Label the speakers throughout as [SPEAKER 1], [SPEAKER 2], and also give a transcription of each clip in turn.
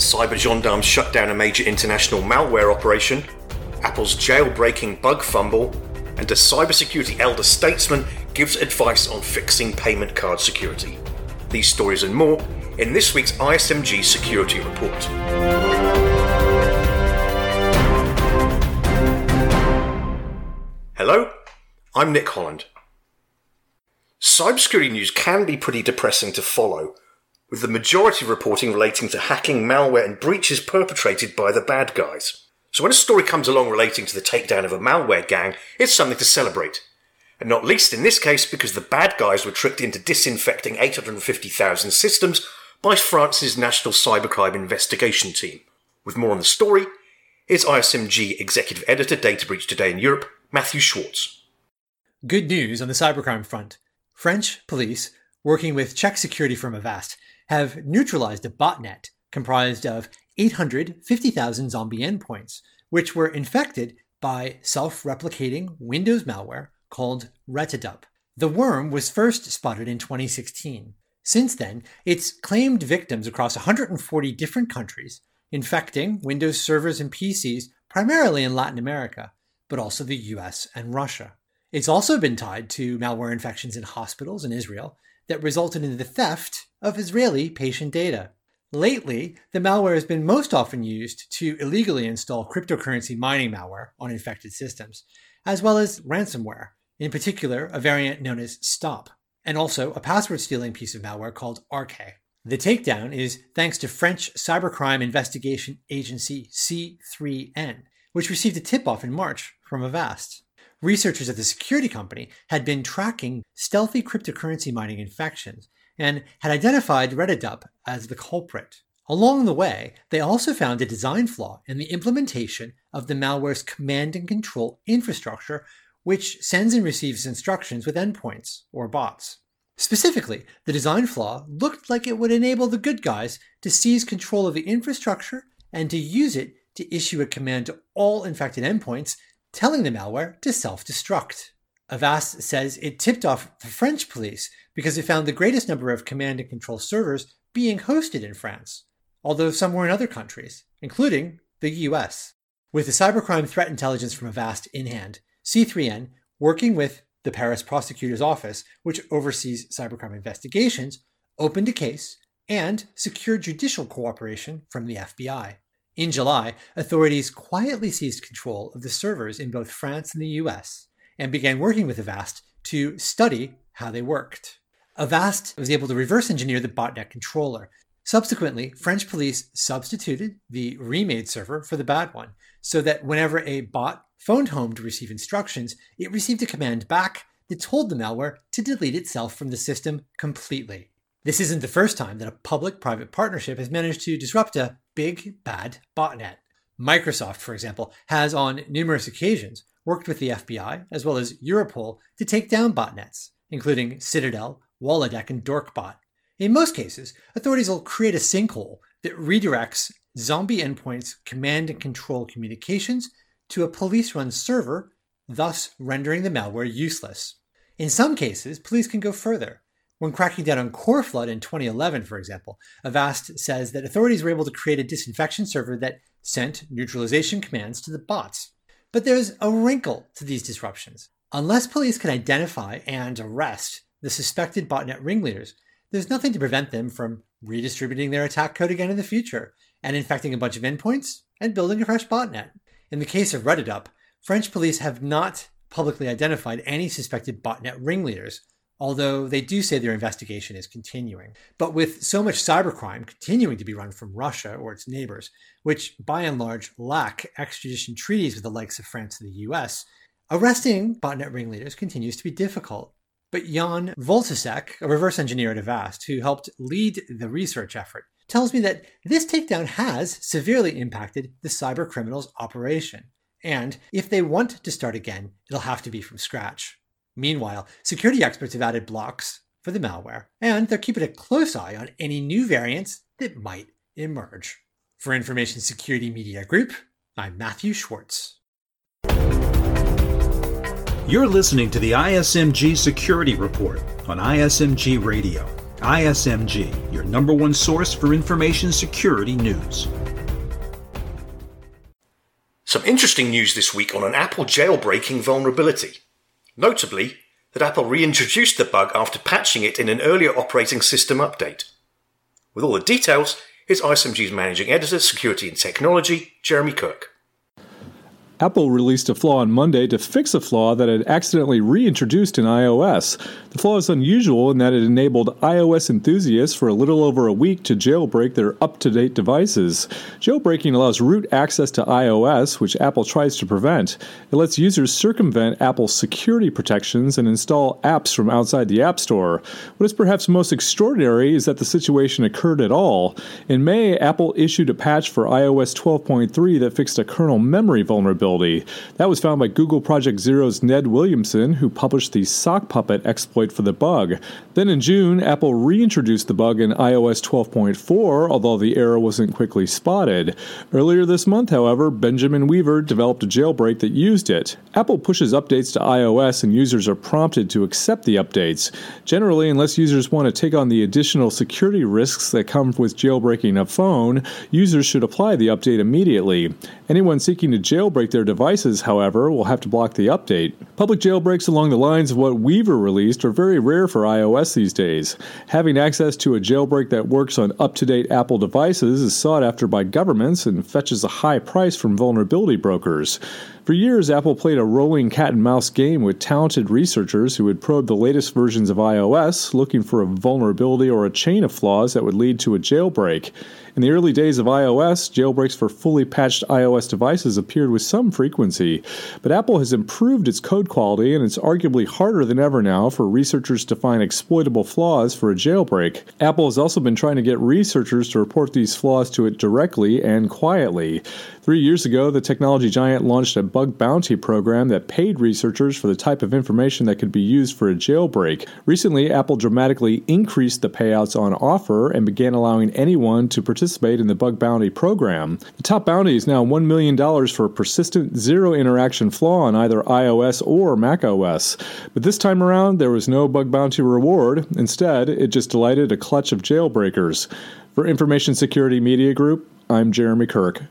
[SPEAKER 1] cyber gendarmes shut down a major international malware operation, Apple's jailbreaking bug fumble, and a cybersecurity elder statesman gives advice on fixing payment card security. These stories and more in this week's ISMG Security Report. Hello, I'm Nick Holland. Cybersecurity news can be pretty depressing to follow, with the majority of reporting relating to hacking, malware, and breaches perpetrated by the bad guys. So when a story comes along relating to the takedown of a malware gang, it's something to celebrate. And not least in this case because the bad guys were tricked into disinfecting 850,000 systems by France's National Cybercrime Investigation Team. With more on the story, is ISMG Executive Editor Data Breach Today in Europe, Matthew Schwartz.
[SPEAKER 2] Good news on the cybercrime front. French police, working with Czech security firm Avast, have neutralized a botnet comprised of 850,000 zombie endpoints, which were infected by self replicating Windows malware called Retadup. The worm was first spotted in 2016. Since then, it's claimed victims across 140 different countries, infecting Windows servers and PCs primarily in Latin America, but also the US and Russia. It's also been tied to malware infections in hospitals in Israel that resulted in the theft of Israeli patient data. Lately, the malware has been most often used to illegally install cryptocurrency mining malware on infected systems, as well as ransomware, in particular, a variant known as Stop, and also a password stealing piece of malware called Arkei. The takedown is thanks to French cybercrime investigation agency C3N, which received a tip off in March from Avast. Researchers at the security company had been tracking stealthy cryptocurrency mining infections and had identified Retadup as the culprit. Along the way, they also found a design flaw in the implementation of the malware's command and control infrastructure, which sends and receives instructions with endpoints, or bots. Specifically, the design flaw looked like it would enable the good guys to seize control of the infrastructure and to use it to issue a command to all infected endpoints telling the malware to self destruct. Avast says it tipped off the French police because it found the greatest number of command and control servers being hosted in France, although some were in other countries, including the US. With the cybercrime threat intelligence from Avast in hand, C3N, working with the Paris prosecutor's office, which oversees cybercrime investigations, opened a case and secured judicial cooperation from the FBI. In July, authorities quietly seized control of the servers in both France and the US and began working with Avast to study how they worked. Avast was able to reverse engineer the botnet controller. Subsequently, French police substituted the remade server for the bad one, so that whenever a bot phoned home to receive instructions, it received a command back that told the malware to delete itself from the system completely. This isn't the first time that a public private partnership has managed to disrupt a big, bad botnet. Microsoft, for example, has on numerous occasions worked with the FBI as well as Europol to take down botnets, including Citadel, Waledac, and Dorkbot. In most cases, authorities will create a sinkhole that redirects zombie endpoints' command and control communications to a police run server, thus rendering the malware useless. In some cases, police can go further. When cracking down on Coreflood in 2011, for example, Avast says that authorities were able to create a disinfection server that sent neutralization commands to the bots. But there's a wrinkle to these disruptions. Unless police can identify and arrest the suspected botnet ringleaders, there's nothing to prevent them from redistributing their attack code again in the future and infecting a bunch of endpoints and building a fresh botnet. In the case of Retadup, French police have not publicly identified any suspected botnet ringleaders, although they do say their investigation is continuing. But with so much cybercrime continuing to be run from Russia or its neighbors, which by and large lack extradition treaties with the likes of France and the US, arresting botnet ringleaders continues to be difficult. But Jan Vojtěšek, a reverse engineer at Avast who helped lead the research effort, tells me that this takedown has severely impacted the cyber criminals' operation. And if they want to start again, it'll have to be from scratch. Meanwhile, security experts have added blocks for the malware, and they're keeping a close eye on any new variants that might emerge. For Information Security Media Group, I'm Matthew Schwartz.
[SPEAKER 3] You're listening to the ISMG Security Report on ISMG Radio. ISMG, your number one source for information security news.
[SPEAKER 1] Some interesting news this week on an Apple jailbreaking vulnerability. Notably, that Apple reintroduced the bug after patching it in an earlier operating system update. With all the details, here's ISMG's managing editor, security and technology, Jeremy Kirk.
[SPEAKER 4] Apple released a flaw on Monday to fix a flaw that had accidentally reintroduced in iOS. The flaw is unusual in that it enabled iOS enthusiasts for a little over a week to jailbreak their up to date devices. Jailbreaking allows root access to iOS, which Apple tries to prevent. It lets users circumvent Apple's security protections and install apps from outside the App Store. What is perhaps most extraordinary is that the situation occurred at all. In May, Apple issued a patch for iOS 12.3 that fixed a kernel memory vulnerability vulnerability. That was found by Google Project Zero's Ned Williamson, who published the Sock Puppet exploit for the bug. Then in June, Apple reintroduced the bug in iOS 12.4, although the error wasn't quickly spotted. Earlier this month, however, Benjamin Weaver developed a jailbreak that used it. Apple pushes updates to iOS and users are prompted to accept the updates. Generally, unless users want to take on the additional security risks that come with jailbreaking a phone, users should apply the update immediately. Anyone seeking to jailbreak their their devices, however, will have to block the update. Public jailbreaks along the lines of what Weaver released are very rare for iOS these days. Having access to a jailbreak that works on up to date Apple devices is sought after by governments and fetches a high price from vulnerability brokers. For years, Apple played a rolling cat and mouse game with talented researchers who would probe the latest versions of iOS, looking for a vulnerability or a chain of flaws that would lead to a jailbreak. In the early days of iOS, jailbreaks for fully patched iOS devices appeared with some frequency, but Apple has improved its code quality and it's arguably harder than ever now for researchers to find exploitable flaws for a jailbreak. Apple has also been trying to get researchers to report these flaws to it directly and quietly. Three years ago, the technology giant launched a bug bounty program that paid researchers for the type of information that could be used for a jailbreak. Recently, Apple dramatically increased the payouts on offer and began allowing anyone to participate in the bug bounty program. The top bounty is now $1 million for a persistent zero interaction flaw on either iOS or macOS. But this time around, there was no bug bounty reward. Instead, it just delighted a clutch of jailbreakers. For Information Security Media Group, I'm Jeremy Kirk.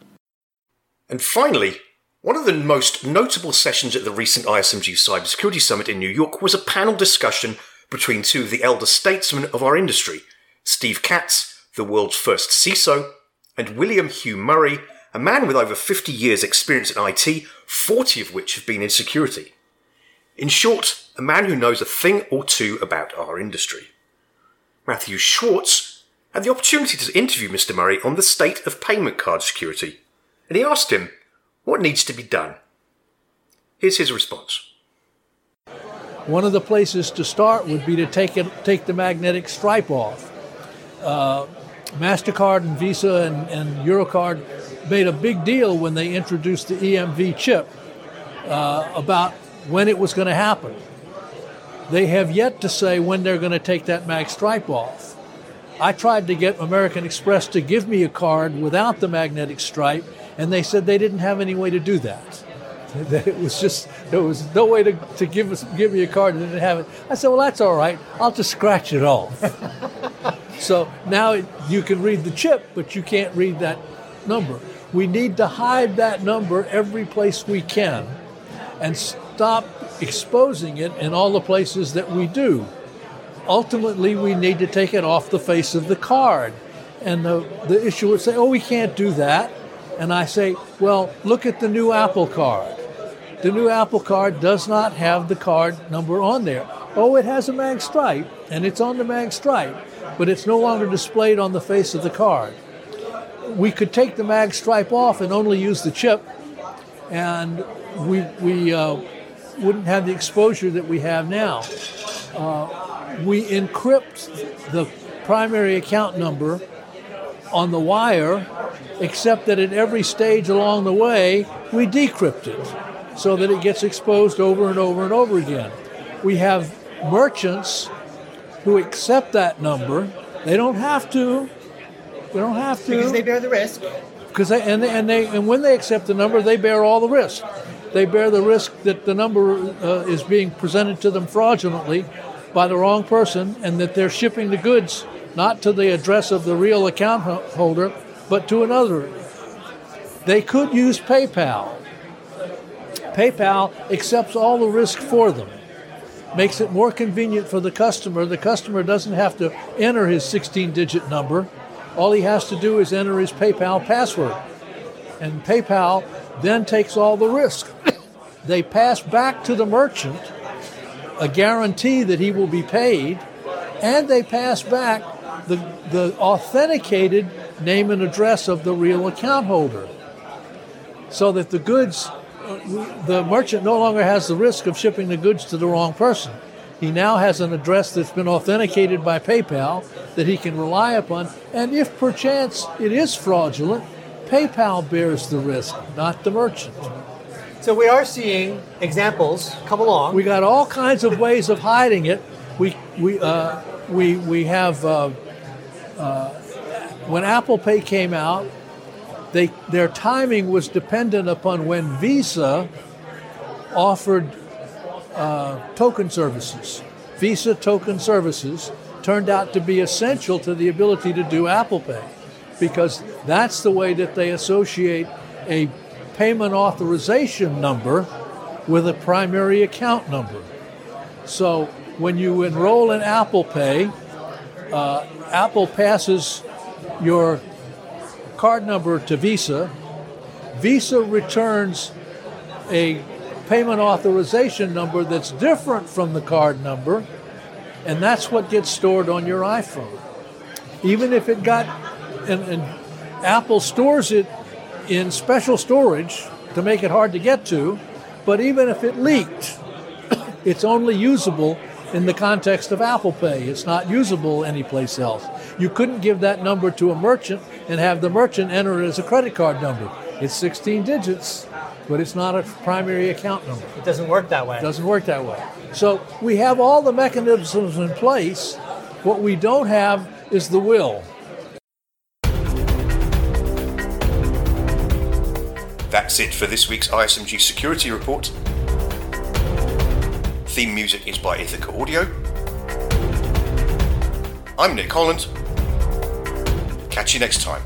[SPEAKER 1] And finally, one of the most notable sessions at the recent ISMG Cybersecurity Summit in New York was a panel discussion between two of the elder statesmen of our industry, Steve Katz, the world's first CISO, and William Hugh Murray, a man with over 50 years' experience in IT, 40 of which have been in security. In short, a man who knows a thing or two about our industry. Matthew Schwartz had the opportunity to interview Mr. Murray on the state of payment card security and he asked him what needs to be done. Here's his response.
[SPEAKER 5] One of the places to start would be to take it, take the magnetic stripe off. Uh, Mastercard and Visa and, and, Eurocard made a big deal when they introduced the EMV chip uh, about when it was going to happen. They have yet to say when they're going to take that mag stripe off. I tried to get American Express to give me a card without the magnetic stripe, and they said they didn't have any way to do that. That it was just there was no way to, to give us give me a card and they didn't have it. I said, well, that's all right. I'll just scratch it off. so now you can read the chip, but you can't read that number. We need to hide that number every place we can, and stop exposing it in all the places that we do. Ultimately, we need to take it off the face of the card. And the, the issuer would say, oh, we can't do that. And I say, well, look at the new Apple card. The new Apple card does not have the card number on there. Oh, it has a mag stripe, and it's on the mag stripe, but it's no longer displayed on the face of the card. We could take the mag stripe off and only use the chip, and we, we uh, wouldn't have the exposure that we have now. Uh, we encrypt the primary account number on the wire, except that at every stage along the way, we decrypt it so that it gets exposed over and over and over again. We have merchants who accept that number. They don't have to. They don't have to
[SPEAKER 6] because they bear the risk.
[SPEAKER 5] Because they, and they, and they and when they accept the number, they bear all the risk. They bear the risk that the number uh, is being presented to them fraudulently, by the wrong person and that they're shipping the goods not to the address of the real account holder, but to another. They could use PayPal. PayPal accepts all the risk for them, makes it more convenient for the customer. The customer doesn't have to enter his 16 digit number, all he has to do is enter his PayPal password. And PayPal then takes all the risk. they pass back to the merchant a guarantee that he will be paid, and they pass back the, the authenticated name and address of the real account holder. So that the goods, the merchant no longer has the risk of shipping the goods to the wrong person. He now has an address that's been authenticated by PayPal that he can rely upon, and if perchance it is fraudulent, PayPal bears the risk, not the merchant.
[SPEAKER 2] So we are seeing examples come along.
[SPEAKER 5] We got all kinds of ways of hiding it. We we uh, we we have uh, uh, when Apple Pay came out, they their timing was dependent upon when Visa offered uh, token services. Visa token services turned out to be essential to the ability to do Apple Pay because that's the way that they associate a payment authorization number with a primary account number. So when you enroll in Apple Pay, uh, Apple passes your card number to Visa. Visa returns a payment authorization number that's different from the card number, and that's what gets stored on your iPhone. Even if it got, and, and Apple stores it in special storage to make it hard to get to, but even if it leaked, it's only usable in the context of Apple Pay. It's not usable anyplace else. You couldn't give that number to a merchant and have the merchant enter it as a credit card number. It's 16 digits, but it's not a primary account number.
[SPEAKER 2] It doesn't work that way.
[SPEAKER 5] It doesn't work that way. So we have all the mechanisms in place. What we don't have is the will.
[SPEAKER 1] That's it for this week's ISMG Security Report. Theme music is by Ithaca Audio. I'm Nick Holland. Catch you next time.